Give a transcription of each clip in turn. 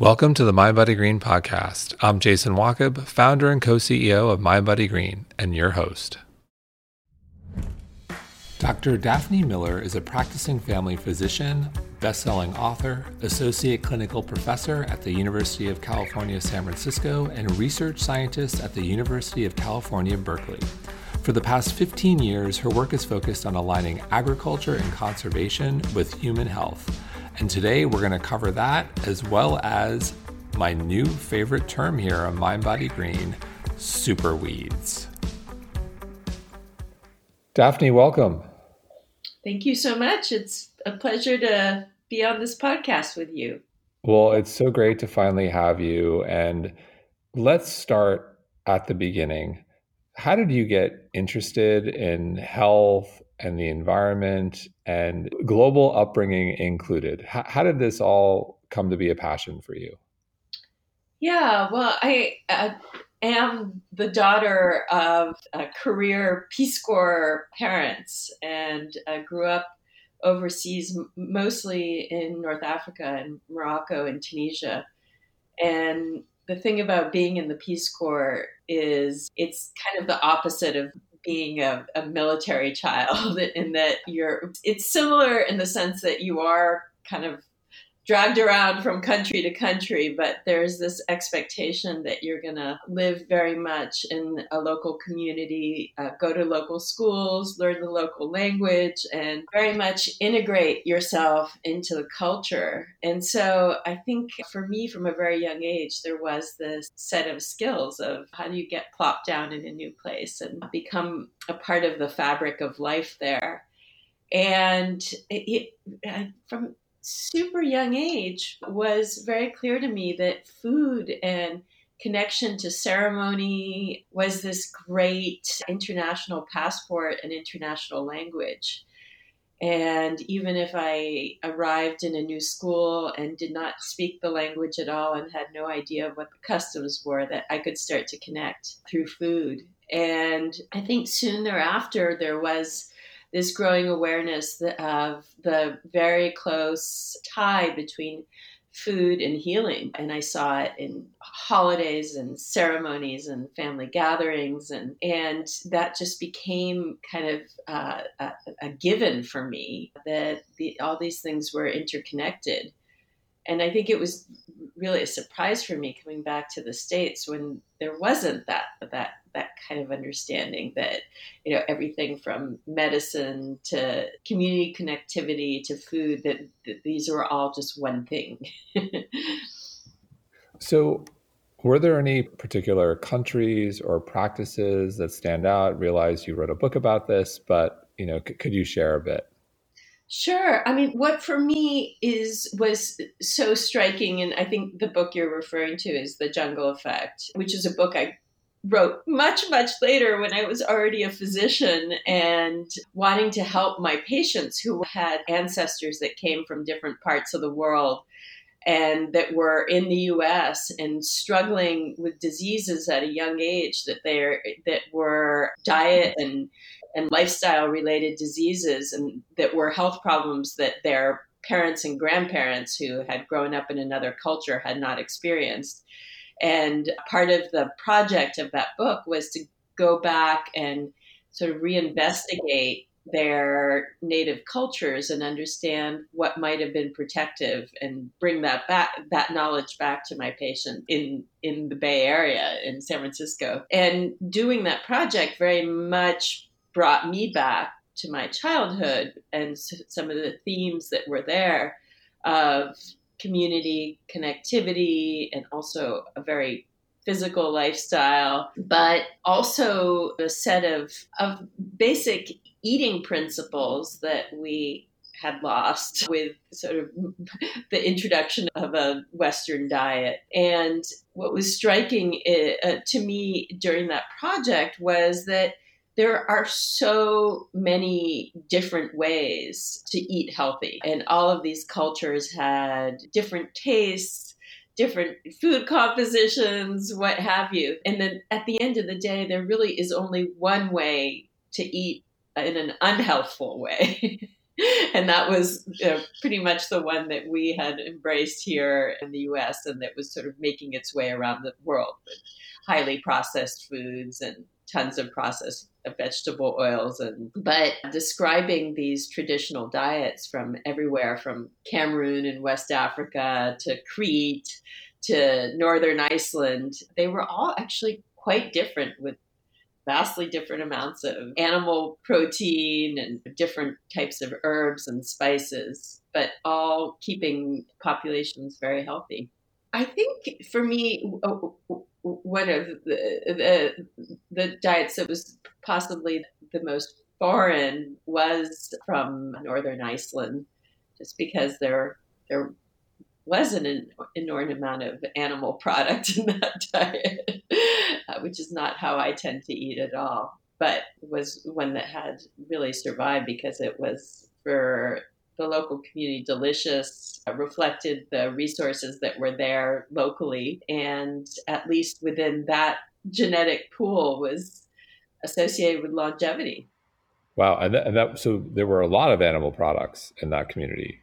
Welcome to the mindbodygreen podcast. I'm Jason Wachob, founder and co CEO of mindbodygreen, and your host. Dr. Daphne Miller is a practicing family physician, best-selling author, associate clinical professor at the University of California, San Francisco, and research scientist at the University of California, Berkeley. For the past 15 years, her work is focused on aligning agriculture and conservation with human health and today we're going to cover that as well as my new favorite term here on mindbodygreen super weeds. Daphne, welcome. Thank you so much. It's a pleasure to be on this podcast with you. Well, it's so great to finally have you. And let's start at the beginning. How did you get interested in health and the environment and global upbringing included. How, did this all come to be a passion for you? Yeah, well, I am the daughter of career Peace Corps parents and uh, grew up overseas, mostly in North Africa and Morocco and Tunisia. And the thing about being in the Peace Corps is it's kind of the opposite of being a, a military child in that you're it's similar in the sense that you are kind of dragged around from country to country, but there's this expectation that you're going to live very much in a local community, uh, go to local schools, learn the local language, and very much integrate yourself into the culture. And so I think for me, from a very young age, there was this set of skills of how do you get plopped down in a new place and become a part of the fabric of life there and it, it, from super young age was very clear to me that food and connection to ceremony was this great international passport and international language. And even if I arrived in a new school and did not speak the language at all and had no idea what the customs were, that I could start to connect through food. And I think soon thereafter, there was this growing awareness of the very close tie between food and healing. And I saw it in holidays and ceremonies and family gatherings. And, and that just became kind of uh, a, a, given for me that the, all these things were interconnected. And I think it was really a surprise for me coming back to the States when there wasn't that, that that kind of understanding that you know everything from medicine to community connectivity to food that, that these are all just one thing. So were there any particular countries or practices that stand out? Realize you wrote a book about this but you know c- could you share a bit? Sure. I mean, what for me is was so striking, and I think the book you're referring to is The Jungle Effect, which is a book I wrote much, much later when I was already a physician and wanting to help my patients who had ancestors that came from different parts of the world and that were in the US and struggling with diseases at a young age that they that were diet and and lifestyle related diseases and that were health problems that their parents and grandparents who had grown up in another culture had not experienced and part of the project of that book was to go back and sort of reinvestigate their native cultures and understand what might have been protective and bring that back that knowledge back to my patient in in the bay area in san francisco. And doing that project very much brought me back to my childhood and some of the themes that were there of community connectivity and also a very physical lifestyle, but also a set of, of basic eating principles that we had lost with sort of the introduction of a Western diet. And what was striking uh, to me during that project was that there are so many different ways to eat healthy. And all of these cultures had different tastes, different food compositions, what have you. And then at the end of the day, there really is only one way to eat in an unhealthful way. and that was uh, pretty much the one that we had embraced here in the US and that was sort of making its way around the world with highly processed foods and tons of processed vegetable oils and but describing these traditional diets from everywhere from Cameroon and West Africa to Crete to northern Iceland they were all actually quite different with vastly different amounts of animal protein and different types of herbs and spices, but all keeping populations very healthy. I think for me, one of the, the, the diets that was possibly the most foreign was from northern Iceland, just because there there wasn't an enormous amount of animal product in that diet, uh, which is not how I tend to eat at all. But was one that had really survived because it was for the local community delicious, uh, reflected the resources that were there locally, and at least within that genetic pool was associated with longevity. Wow, and that, and that so there were a lot of animal products in that community.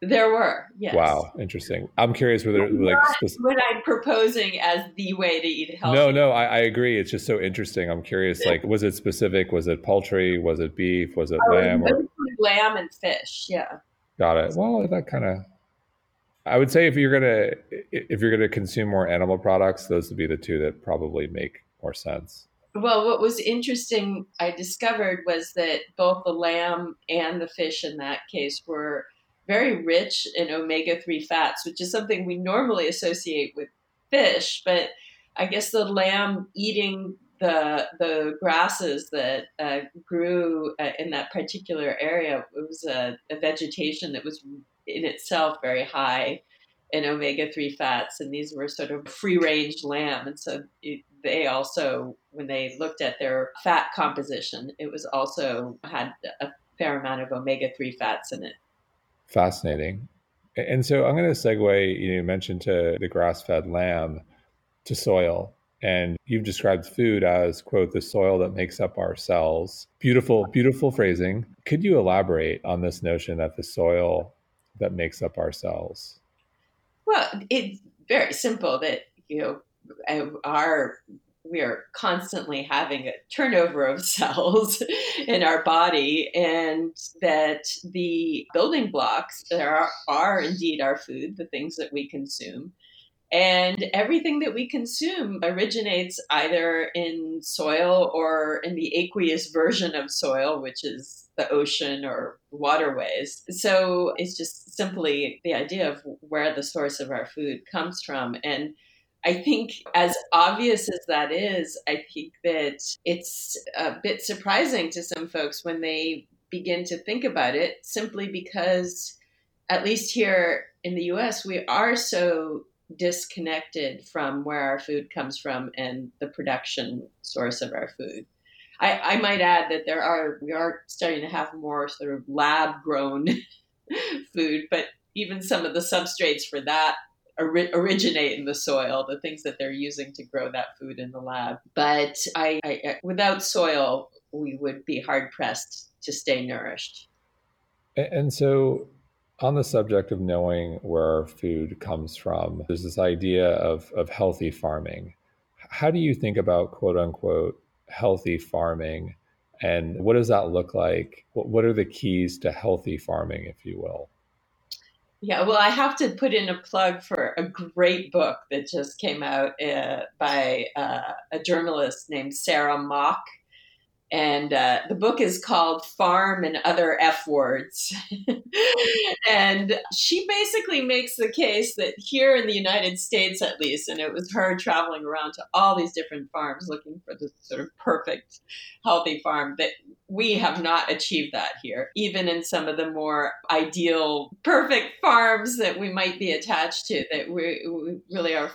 There were, yes. Wow, interesting. I'm curious whether like specific... what I'm proposing as the way to eat healthy. No, no, I, I, agree. It's just so interesting. I'm curious. Like, was it specific? Was it poultry? Was it beef? Was it oh, lamb? Or... Lamb and fish. Yeah. Got it. Well, that kind of. I would say if you're gonna if you're gonna consume more animal products, those would be the two that probably make more sense. Well, what was interesting, I discovered was that both the lamb and the fish in that case were very rich in omega 3 fats, which is something we normally associate with fish. But I guess the lamb eating the the grasses that uh, grew uh, in that particular area it was a, a, vegetation that was in itself very high in omega 3 fats and these were sort of free range lamb and so it, they also when they looked at their fat composition it was also had a fair amount of omega 3 fats in it Fascinating. And so I'm going to segue, you, mentioned to the grass fed lamb to soil. And you've described food as, quote, the soil that makes up our cells. Beautiful, beautiful phrasing. Could you elaborate on this notion that the soil that makes up our cells? Well, it's very simple that, you know, our we are constantly having a turnover of cells in our body, and that the building blocks there are, are indeed our food, the things that we consume. And everything that we consume originates either in soil or in the aqueous version of soil, which is the ocean or waterways. So it's just simply the idea of where the source of our food comes from. And I think, as obvious as that is, I think that it's a bit surprising to some folks when they begin to think about it, simply because, at least here in the US, we are so disconnected from where our food comes from and the production source of our food. I, I might add that there are we are starting to have more sort of lab grown food, but even some of the substrates for that ori- originate in the soil, the things that they're using to grow that food in the lab. But I, I without soil, we would be hard pressed to stay nourished. And so, on the subject of knowing where our food comes from, there's this idea of, of healthy farming. How do you think about quote unquote healthy farming? And what does that look like? What are the keys to healthy farming, if you will? Yeah, well, I have to put in a plug for a great book that just came out uh, by uh, a journalist named Sarah Mock and uh, the book is called Farm and Other F Words. and she basically makes the case that here in the United States, at least, and it was her traveling around to all these different farms looking for the sort of perfect, healthy farm, that we have not achieved that here, even in some of the more ideal, perfect farms that we might be attached to, that we, we really are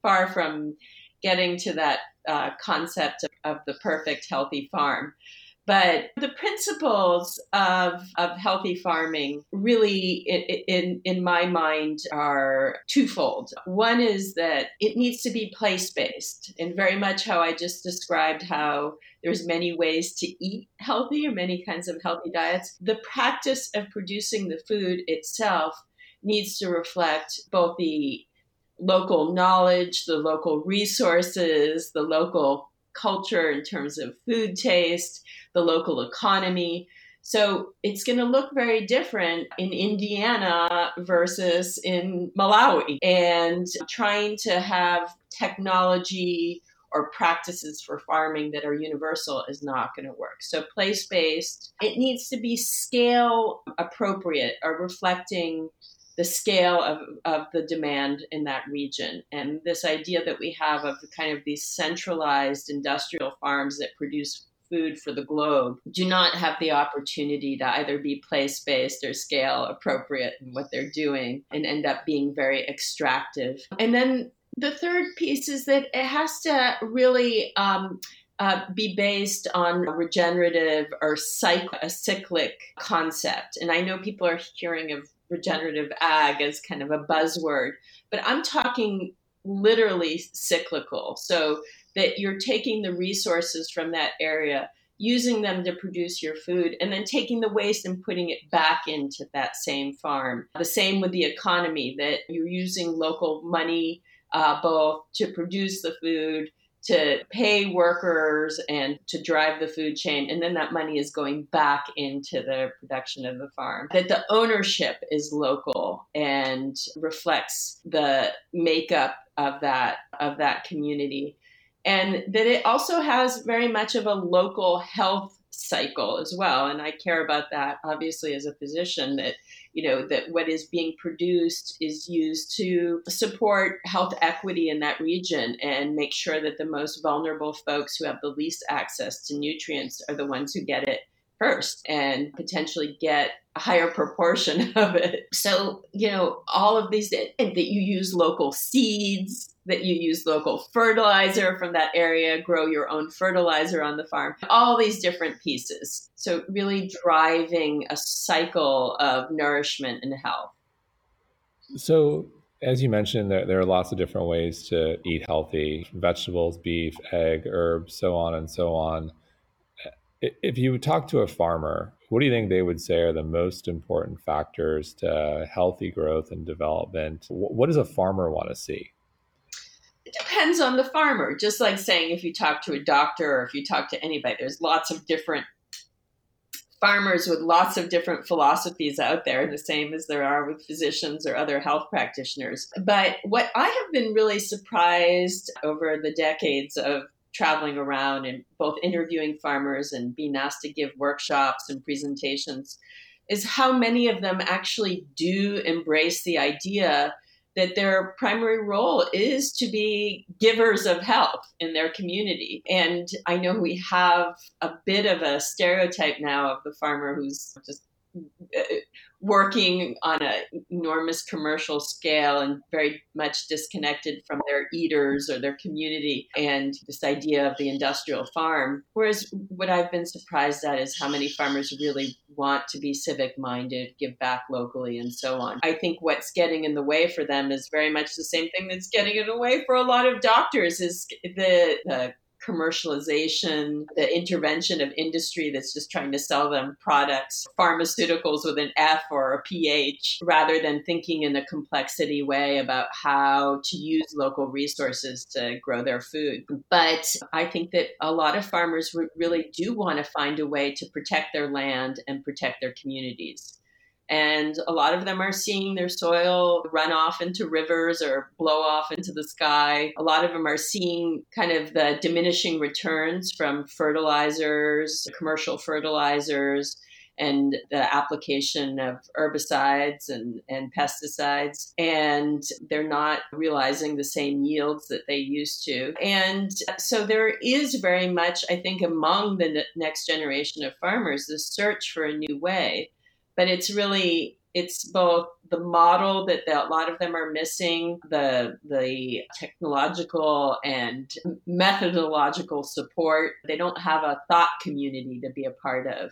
far from getting to that uh, concept of, of, the perfect healthy farm. But the principles of, of healthy farming really, in, in my mind, are twofold. One is that it needs to be place based, and very much how I just described how there's many ways to eat healthy or many kinds of healthy diets. The practice of producing the food itself needs to reflect both the local knowledge, the local resources, the local culture in terms of food taste, the local economy. So it's going to look very different in Indiana versus in Malawi. And trying to have technology or practices for farming that are universal is not going to work. So place based, it needs to be scale appropriate or reflecting the scale of, of the demand in that region. And this idea that we have of kind of these centralized industrial farms that produce food for the globe do not have the opportunity to either be place based or scale appropriate in what they're doing and end up being very extractive. And then the third piece is that it has to really um, uh, be based on a regenerative or cycle, a cyclic concept. And I know people are hearing of regenerative ag as kind of a buzzword, but I'm talking literally cyclical. So that you're taking the resources from that area, using them to produce your food, and then taking the waste and putting it back into that same farm. The same with the economy, that you're using local money uh, both to produce the food to pay workers and to drive the food chain. And then that money is going back into the production of the farm. That the ownership is local and reflects the makeup of that of that community. And that it also has very much of a local health cycle as well. And I care about that obviously as a physician that you know that what is being produced is used to support health equity in that region and make sure that the most vulnerable folks who have the least access to nutrients are the ones who get it first and potentially get a higher proportion of it. So, you know, all of these, that you use local seeds, that you use local fertilizer from that area, grow your own fertilizer on the farm, all these different pieces. So, really driving a cycle of nourishment and health. So, as you mentioned, there, there are lots of different ways to eat healthy vegetables, beef, egg, herbs, so on and so on. If you talk to a farmer, what do you think they would say are the most important factors to healthy growth and development? What does a farmer want to see? It depends on the farmer. Just like saying if you talk to a doctor or if you talk to anybody, there's lots of different farmers with lots of different philosophies out there, the same as there are with physicians or other health practitioners. But what I have been really surprised over the decades of traveling around and both interviewing farmers and being asked to give workshops and presentations is how many of them actually do embrace the idea that their primary role is to be givers of help in their community. And I know we have a bit of a stereotype now of the farmer who's just Uh, working on an enormous commercial scale and very much disconnected from their eaters or their community and this idea of the industrial farm. Whereas what I've been surprised at is how many farmers really want to be civic minded, give back locally, and so on. I think what's getting in the way for them is very much the same thing that's getting in the way for a lot of doctors is the, the commercialization, the intervention of industry that's just trying to sell them products, pharmaceuticals with an F or a PH, rather than thinking in a complexity way about how to use local resources to grow their food. But I think that a lot of farmers really do want to find a way to protect their land and protect their communities. And a lot of them are seeing their soil run off into rivers or blow off into the sky. A lot of them are seeing kind of the diminishing returns from fertilizers, commercial fertilizers, and the application of herbicides and, and pesticides. And they're not realizing the same yields that they used to. And so there is very much, I think, among the next generation of farmers, the search for a new way but it's really it's both the model that a lot of them are missing, the the technological and methodological support. They don't have a thought community to be a part of,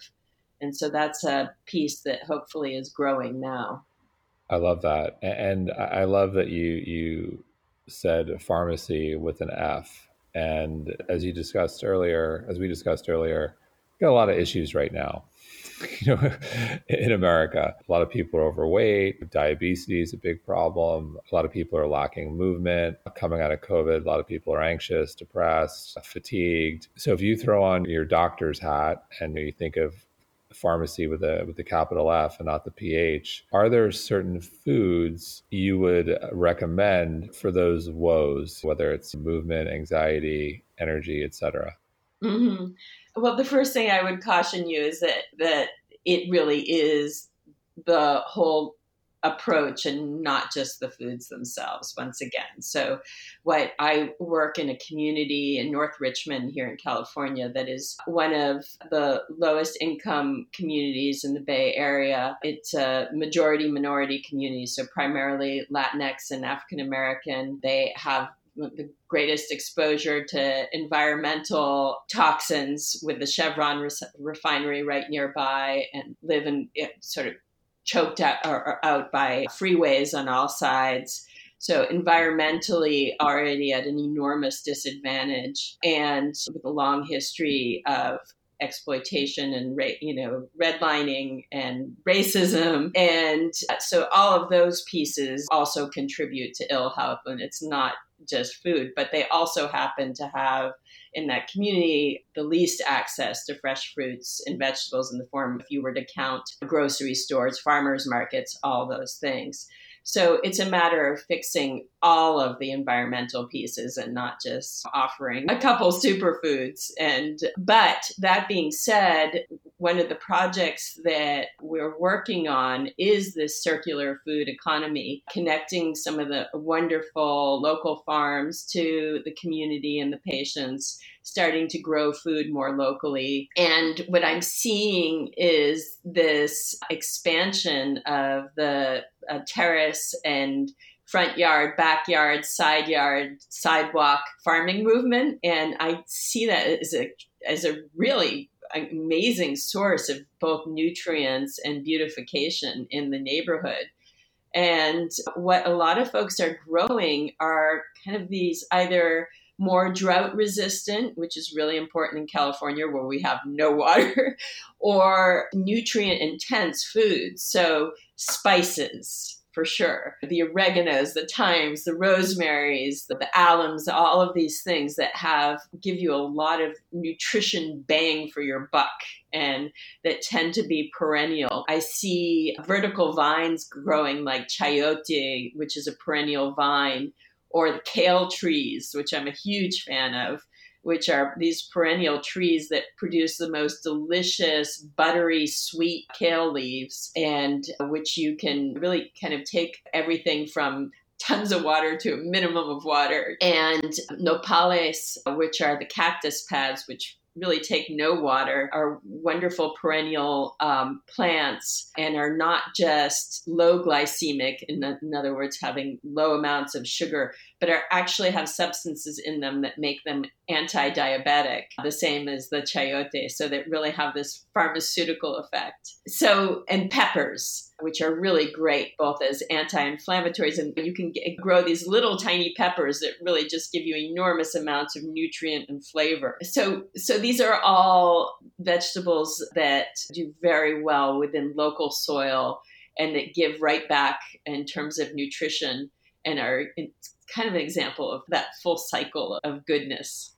and so that's a piece that hopefully is growing now. I love that, and I love that you you said pharmacy with an F. And as you discussed earlier, as we discussed earlier, got a lot of issues right now you know, in America. A lot of people are overweight. Diabetes is a big problem. A lot of people are lacking movement. Coming out of COVID, a lot of people are anxious, depressed, fatigued. So if you throw on your doctor's hat and you think of pharmacy with a with the capital F and not the PH, are there certain foods you would recommend for those woes, whether it's movement, anxiety, energy, etc.? Mm-hmm. Well, the first thing I would caution you is that that it really is the whole approach and not just the foods themselves once again. So what i work in a community in north richmond here in california that is one of the lowest income communities in the bay area. It's a majority minority community so primarily latinx and african american. They have the greatest exposure to environmental toxins with the Chevron refinery right nearby and live in sort of choked out, or, out by freeways on all sides. So environmentally already at an enormous disadvantage and with a long history of exploitation and you know redlining and racism and uh, so all of those pieces also contribute to ill health and it's not just food, but they also happen to have in that community the least access to fresh fruits and vegetables in the form, if you were to count grocery stores, farmers markets, all those things. So it's a matter of fixing all of the environmental pieces and not just offering a couple superfoods. And but that being said, one of the projects that we're working on is this circular food economy, connecting some of the wonderful local farms to the community and the patients starting to grow food more locally. And what I'm seeing is this expansion of the uh, terrace and front yard, backyard, side yard, sidewalk farming movement. And I see that as a, as a really amazing source of both nutrients and beautification in the neighborhood. And what a lot of folks are growing are kind of these either more drought resistant, which is really important in California where we have no water, or nutrient intense foods. So, spices, for sure. The oreganos, the thymes, the rosemaries, the, the alliums, all of these things that have give you a lot of nutrition bang for your buck and that tend to be perennial. I see vertical vines growing like chayote, which is a perennial vine, or the kale trees, which I'm a huge fan of which are these perennial trees that produce the most delicious, buttery, sweet kale leaves, and uh, which you can really kind of take everything from tons of water to a minimum of water, and uh, nopales, which are the cactus pads, which really take no water, are wonderful perennial um, plants and are not just low glycemic, in, in other words, having low amounts of sugar, but are actually have substances in them that make them anti-diabetic, the same as the chayote, so that really have this pharmaceutical effect. So, and peppers, which are really great both as anti-inflammatories, and you can get, grow these little tiny peppers that really just give you enormous amounts of nutrient and flavor. So, so these are all vegetables that do very well within local soil and that give right back in terms of nutrition and are kind of an example of that full cycle of goodness.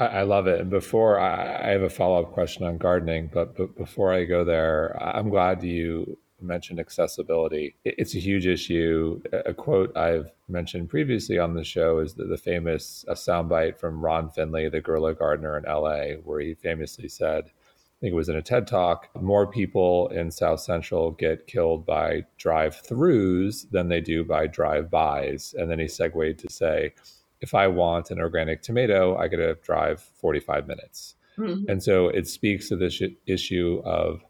I, love it. And before I, have a follow up question on gardening, but, but before I go there, I'm glad you mentioned accessibility. It's a huge issue. A quote I've mentioned previously on the show is the, the famous soundbite from Ron Finley, the guerrilla gardener in LA, where he famously said, I think it was in a TED talk, more people in South Central get killed by drive throughs than they do by drive bys. And then he segued to say, if I want an organic tomato, I got to drive 45 minutes. Mm-hmm. And so it speaks to this issue of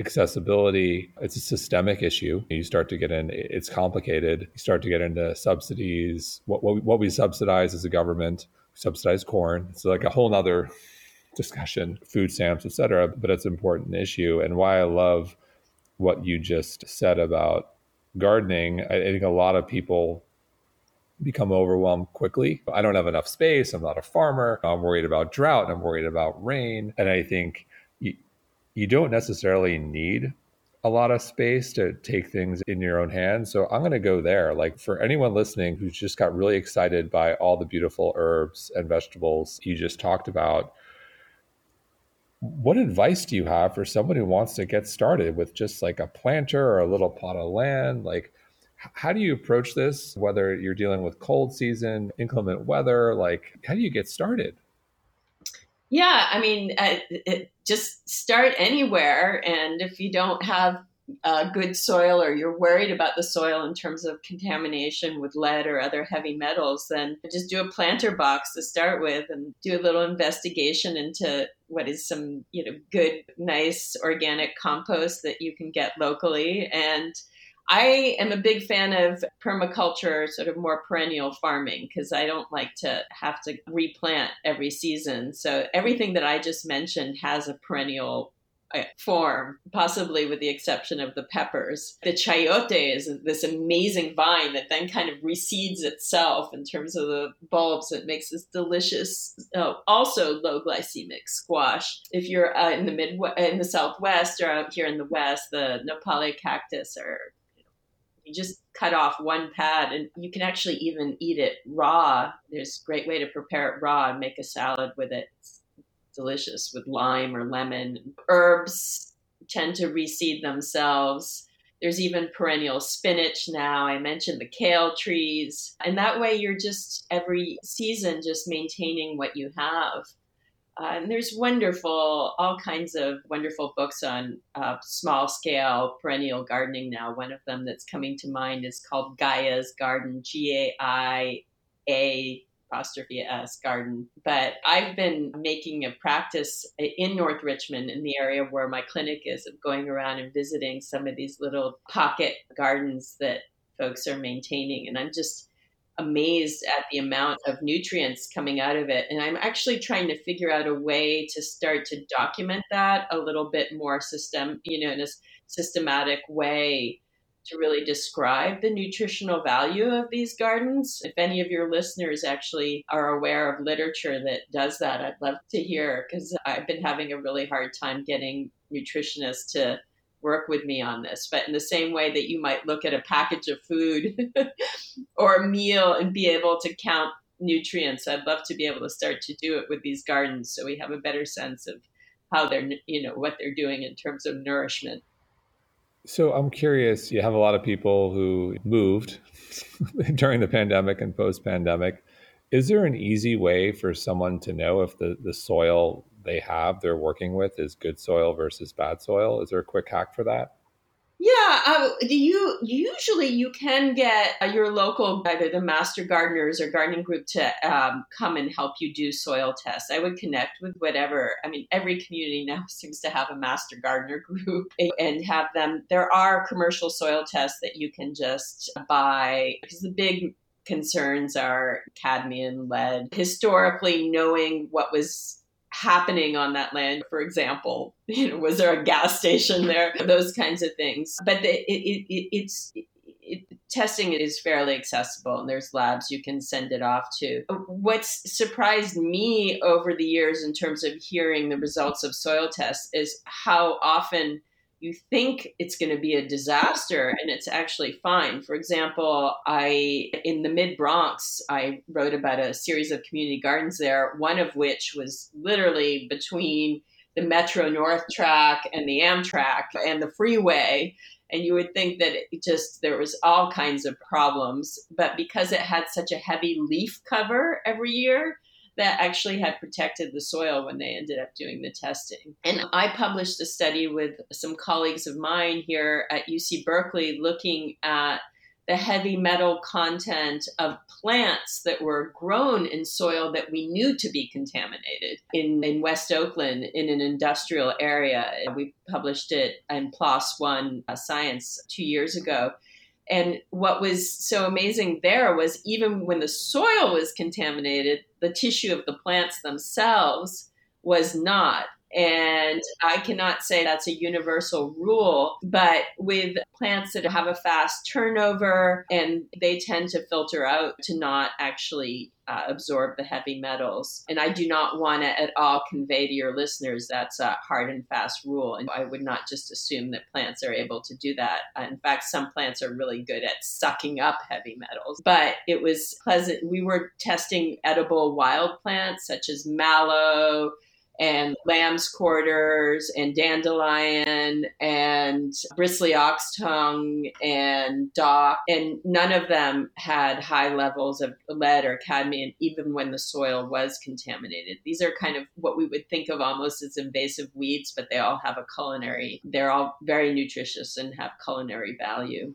accessibility it's a systemic issue you start to get in it's complicated you start to get into subsidies what, what, what we subsidize as a government we subsidize corn it's like a whole nother discussion food stamps etc but it's an important issue and why i love what you just said about gardening i think a lot of people become overwhelmed quickly. I don't have enough space. I'm not a farmer. I'm worried about drought. I'm worried about rain. And I think you, don't necessarily need a lot of space to take things in your own hands. So I'm going to go there. Like for anyone listening who's just got really excited by all the beautiful herbs and vegetables you just talked about, what advice do you have for someone who wants to get started with just like a planter or a little plot of land? Like, how do you approach this, whether you're dealing with cold season, inclement weather? Like, how do you get started? Yeah, I mean, uh, it, just start anywhere. And if you don't have uh, good soil or you're worried about the soil in terms of contamination with lead or other heavy metals, then just do a planter box to start with and do a little investigation into what is some, you know, good, nice organic compost that you can get locally and I am a big fan of permaculture, sort of more perennial farming, because I don't like to have to replant every season. So everything that I just mentioned has a perennial uh, form, possibly with the exception of the peppers. The chayote is this amazing vine that then kind of reseeds itself in terms of the bulbs. It makes this delicious, oh, also low glycemic squash. If you're uh, in the mid in the southwest or out here in the west, the nopal cactus are you just cut off one pad and you can actually even eat it raw. There's a great way to prepare it raw and make a salad with it. It's delicious with lime or lemon. Herbs tend to reseed themselves. There's even perennial spinach now. I mentioned the kale trees. And that way you're just every season just maintaining what you have. Uh, and there's wonderful, all kinds of wonderful books on uh, small scale perennial gardening now. One of them that's coming to mind is called Gaia's Garden, G A I A apostrophe S garden. But I've been making a practice in North Richmond, in the area where my clinic is, of going around and visiting some of these little pocket gardens that folks are maintaining. And I'm just amazed at the amount of nutrients coming out of it. And I'm actually trying to figure out a way to start to document that a little bit more system, you know, in a systematic way to really describe the nutritional value of these gardens. If any of your listeners actually are aware of literature that does that, I'd love to hear because I've been having a really hard time getting nutritionists to work with me on this. But in the same way that you might look at a package of food or a meal and be able to count nutrients, I'd love to be able to start to do it with these gardens so we have a better sense of how they're, you know, what they're doing in terms of nourishment. So I'm curious, you have a lot of people who moved during the pandemic and post pandemic. Is there an easy way for someone to know if the, the soil they have they're working with is good soil versus bad soil? Is there a quick hack for that? Yeah, uh, you usually you can get uh, your local either the master gardeners or gardening group to um, come and help you do soil tests. I would connect with whatever. I mean, every community now seems to have a master gardener group and have them. There are commercial soil tests that you can just buy because the big concerns are cadmium, lead. Historically, knowing what was happening on that land for example you know was there a gas station there? Those kinds of things. But the, it, it, it's it, testing is fairly accessible and there's labs you can send it off to. What's surprised me over the years in terms of hearing the results of soil tests is how often you think it's going to be a disaster and it's actually fine. For example, I in the mid Bronx, I wrote about a series of community gardens there, one of which was literally between the Metro North track and the Amtrak and the freeway. And you would think that it just there was all kinds of problems, but because it had such a heavy leaf cover every year, that actually had protected the soil when they ended up doing the testing. And I published a study with some colleagues of mine here at UC Berkeley looking at the heavy metal content of plants that were grown in soil that we knew to be contaminated in, in West Oakland in an industrial area. We published it in PLOS One uh, Science two years ago. And what was so amazing there was even when the soil was contaminated, the tissue of the plants themselves was not. And I cannot say that's a universal rule, but with plants that have a fast turnover and they tend to filter out to not actually uh, absorb the heavy metals. And I do not want to at all convey to your listeners that's a hard and fast rule. And I would not just assume that plants are able to do that. Uh, in fact, some plants are really good at sucking up heavy metals. But it was pleasant. We were testing edible wild plants such as mallow and lamb's quarters and dandelion and bristly ox tongue and dock. And none of them had high levels of lead or cadmium even when the soil was contaminated. These are kind of what we would think of almost as invasive weeds but they all have a culinary they're all very nutritious and have culinary value.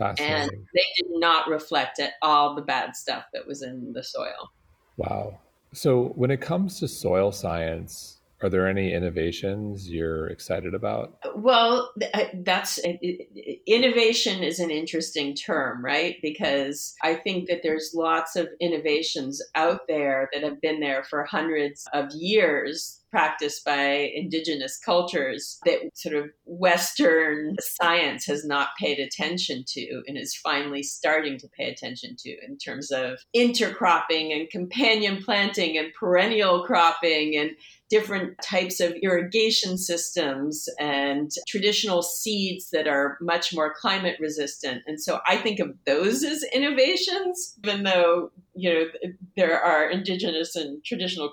And they did not reflect at all the bad stuff that was in the soil. Wow so, when it comes to soil science, are there any innovations you're excited about? Well, that's innovation is an interesting term, right? Because I think that there's lots of innovations out there that have been there for hundreds of years practiced by indigenous cultures that sort of Western science has not paid attention to and is finally starting to pay attention to in terms of intercropping and companion planting and perennial cropping and different types of irrigation systems and traditional seeds that are much more climate resistant. And so I think of those as innovations, even though, you know, there are indigenous and traditional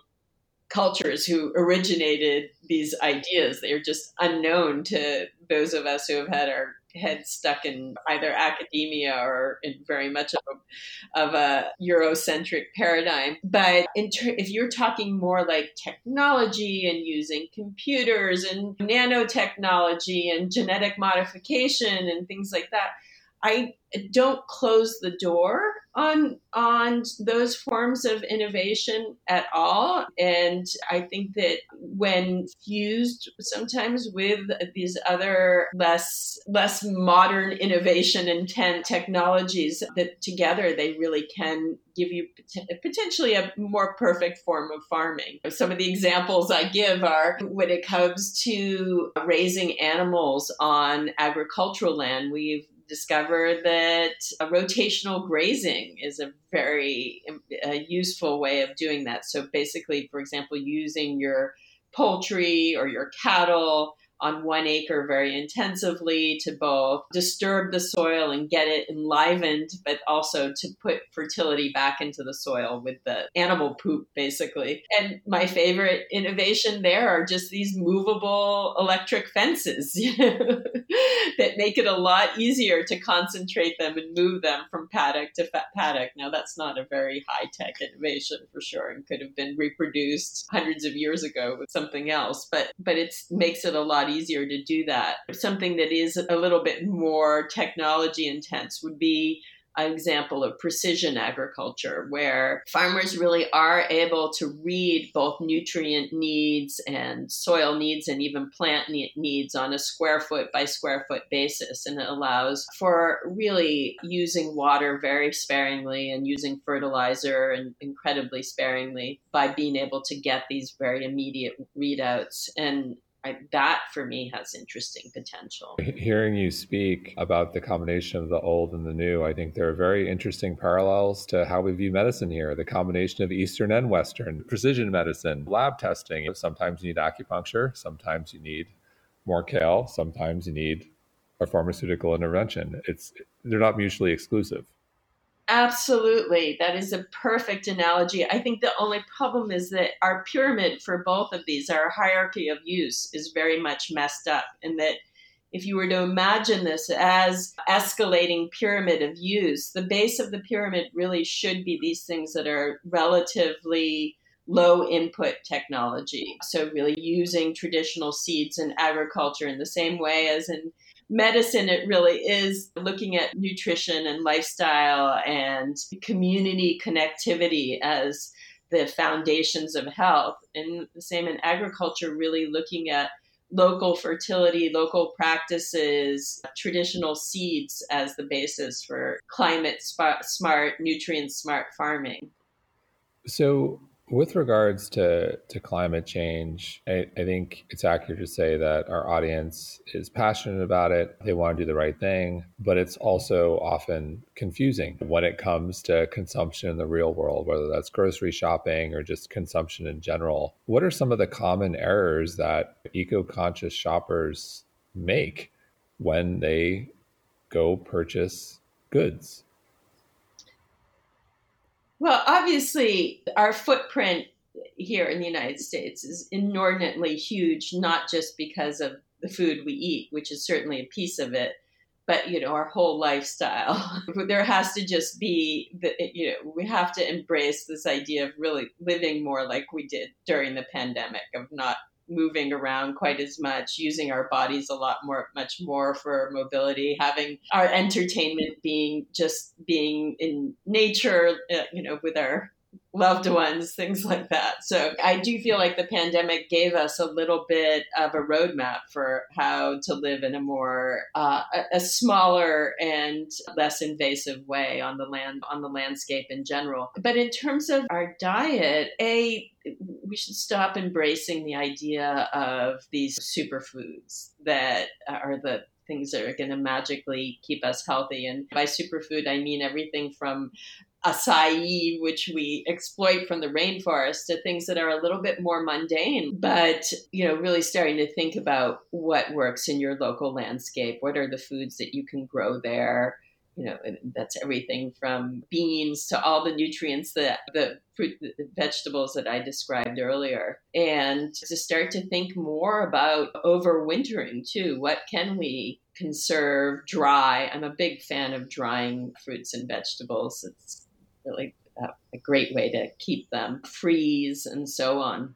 cultures who originated these ideas. They are just unknown to those of us who have had our heads stuck in either academia or in very much of a, of a Eurocentric paradigm. But ter- if you're talking more like technology and using computers and nanotechnology and genetic modification and things like that, I don't close the door on on those forms of innovation at all. And i think that when fused sometimes with these other less less modern innovation intent technologies that together they really can give you potentially a more perfect form of farming. Some of the examples i give are when it comes to raising animals on agricultural land we've discovered that rotational grazing is a very useful way of doing that. So basically, for example, using your poultry or your cattle on one acre very intensively to both disturb the soil and get it enlivened, but also to put fertility back into the soil with the animal poop, basically. And my favorite innovation there are just these movable electric fences that make it a lot easier to concentrate them and move them from paddock to paddock. Now, that's not a very high tech innovation for sure and could have been reproduced hundreds of years ago with something else, but, but it makes it a lot easier to do that. Something that is a little bit more technology intense would be an example of precision agriculture where farmers really are able to read both nutrient needs and soil needs and even plant needs on a square foot by square foot basis. And it allows for really using water very sparingly and using fertilizer and incredibly sparingly by being able to get these very immediate readouts. And I, that for me has interesting potential. Hearing you speak about the combination of the old and the new, I think there are very interesting parallels to how we view medicine here. The combination of Eastern and Western, precision medicine, lab testing. Sometimes you need acupuncture, sometimes you need more kale, sometimes you need a pharmaceutical intervention. It's they're not mutually exclusive. Absolutely. That is a perfect analogy. I think the only problem is that our pyramid for both of these, our hierarchy of use, is very much messed up. And that if you were to imagine this as escalating pyramid of use, the base of the pyramid really should be these things that are relatively low input technology. So, really using traditional seeds in agriculture in the same way as in medicine, it really is looking at nutrition and lifestyle and community connectivity as the foundations of health. And the same in agriculture, really looking at local fertility, local practices, traditional seeds as the basis for climate smart, nutrient smart farming. So, with regards to, to climate change, I, I, think it's accurate to say that our audience is passionate about it. They want to do the right thing, but it's also often confusing when it comes to consumption in the real world, whether that's grocery shopping or just consumption in general. What are some of the common errors that eco conscious shoppers make when they go purchase goods? Well, obviously, our footprint here in the United States is inordinately huge, not just because of the food we eat, which is certainly a piece of it, but you know our whole lifestyle. there has to just be the you know we have to embrace this idea of really living more like we did during the pandemic, of not moving around quite as much, using our bodies a lot more, much more for mobility, having our entertainment being just being in nature, uh, you know, with our loved ones, things like that. So I do feel like the pandemic gave us a little bit of a roadmap for how to live in a more uh, a, a smaller and less invasive way on the land on the landscape in general. But in terms of our diet, a we should stop embracing the idea of these superfoods that are the things that are going to magically keep us healthy. And by superfood, I mean everything from acai, which we exploit from the rainforest, to things that are a little bit more mundane, but you know, really starting to think about what works in your local landscape. What are the foods that you can grow there? You know, that's everything from beans to all the nutrients that the fruit, the vegetables that I described earlier, and to start to think more about overwintering too. What can we conserve dry? I'm a big fan of drying fruits and vegetables. It's really a, a great way to keep them, freeze, and so on.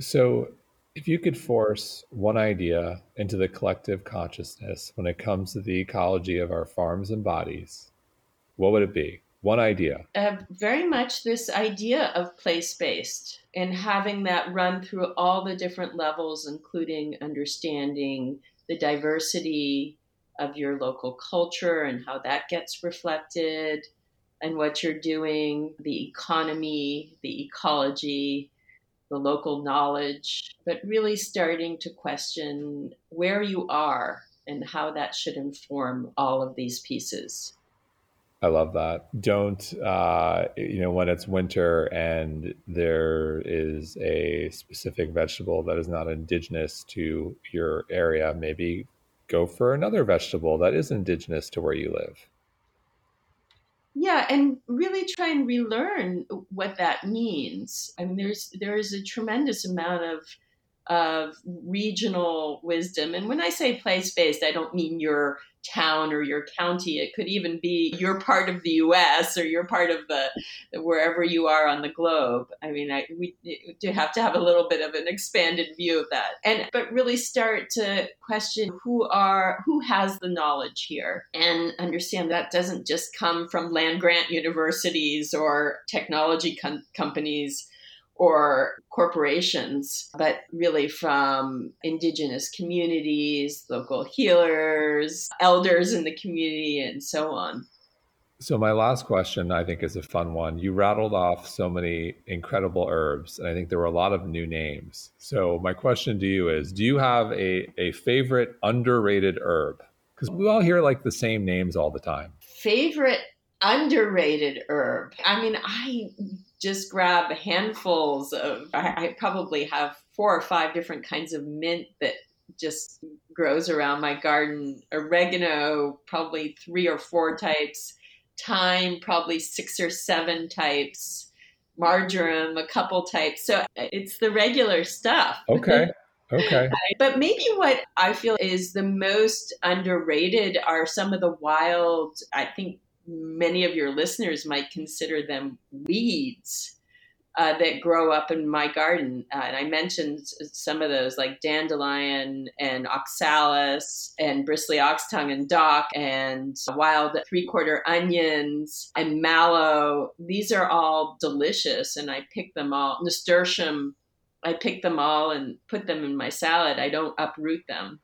So, if you could force one idea into the collective consciousness when it comes to the ecology of our farms and bodies, what would it be? One idea. Uh, very much this idea of place based and having that run through all the different levels, including understanding the diversity of your local culture and how that gets reflected, and what you're doing, the economy, the ecology, the local knowledge, but really starting to question where you are and how that should inform all of these pieces. I love that. Don't, uh, you know, when it's winter and there is a specific vegetable that is not indigenous to your area, maybe go for another vegetable that is indigenous to where you live. Yeah, and really try and relearn what that means. I mean, there's there is a tremendous amount of of regional wisdom, and when I say place based, I don't mean your town or your county. It could even be your part of the U.S. or your part of the wherever you are on the globe. I mean, I, we do have to have a little bit of an expanded view of that, and but really start to question who are who has the knowledge here, and understand that doesn't just come from land grant universities or technology com- companies or corporations, but really from indigenous communities, local healers, elders in the community, and so on. So, my last question, I think, is a fun one. You rattled off so many incredible herbs, and I think there were a lot of new names. So, my question to you is Do you have a, a favorite underrated herb? Because we all hear like the same names all the time. Favorite underrated herb? I mean, I just grab handfuls of, I, I probably have four or five different kinds of mint that just grows around my garden. Oregano, probably three or four types. Thyme, probably six or seven types. Marjoram, a couple types. So it's the regular stuff. Okay. Okay. But maybe what I feel is the most underrated are some of the wild, I think many of your listeners might consider them weeds. uh, that grow up in my garden. Uh, and I mentioned some of those, like dandelion and oxalis and bristly oxtongue and dock and wild three cornered onions and mallow. These are all delicious, and I pick them all. Nasturtium, I pick them all and put them in my salad. I don't uproot them.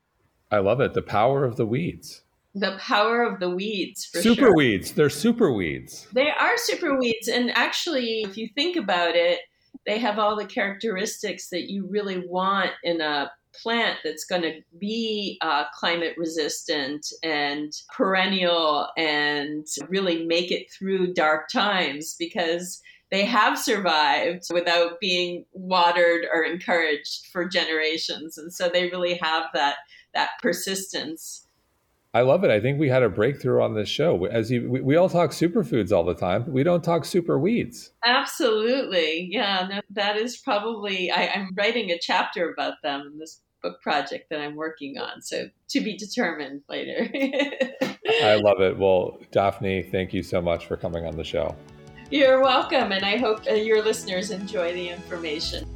I love it. The power of the weeds the power of the weeds for super sure. weeds. They're super weeds. They are super weeds and actually if you think about it they have all the characteristics that you really want in a plant that's going to be uh, climate resistant and perennial and really make it through dark times because they have survived without being watered or encouraged for generations and so they really have that that persistence I love it. I think we had a breakthrough on this show. As you, we, we all talk superfoods all the time, but we don't talk super weeds. Absolutely, yeah. No, that is probably. I, I'm writing a chapter about them in this book project that I'm working on. So to be determined later. I love it. Well, Daphne, thank you so much for coming on the show. You're welcome, and I hope uh, your listeners enjoy the information.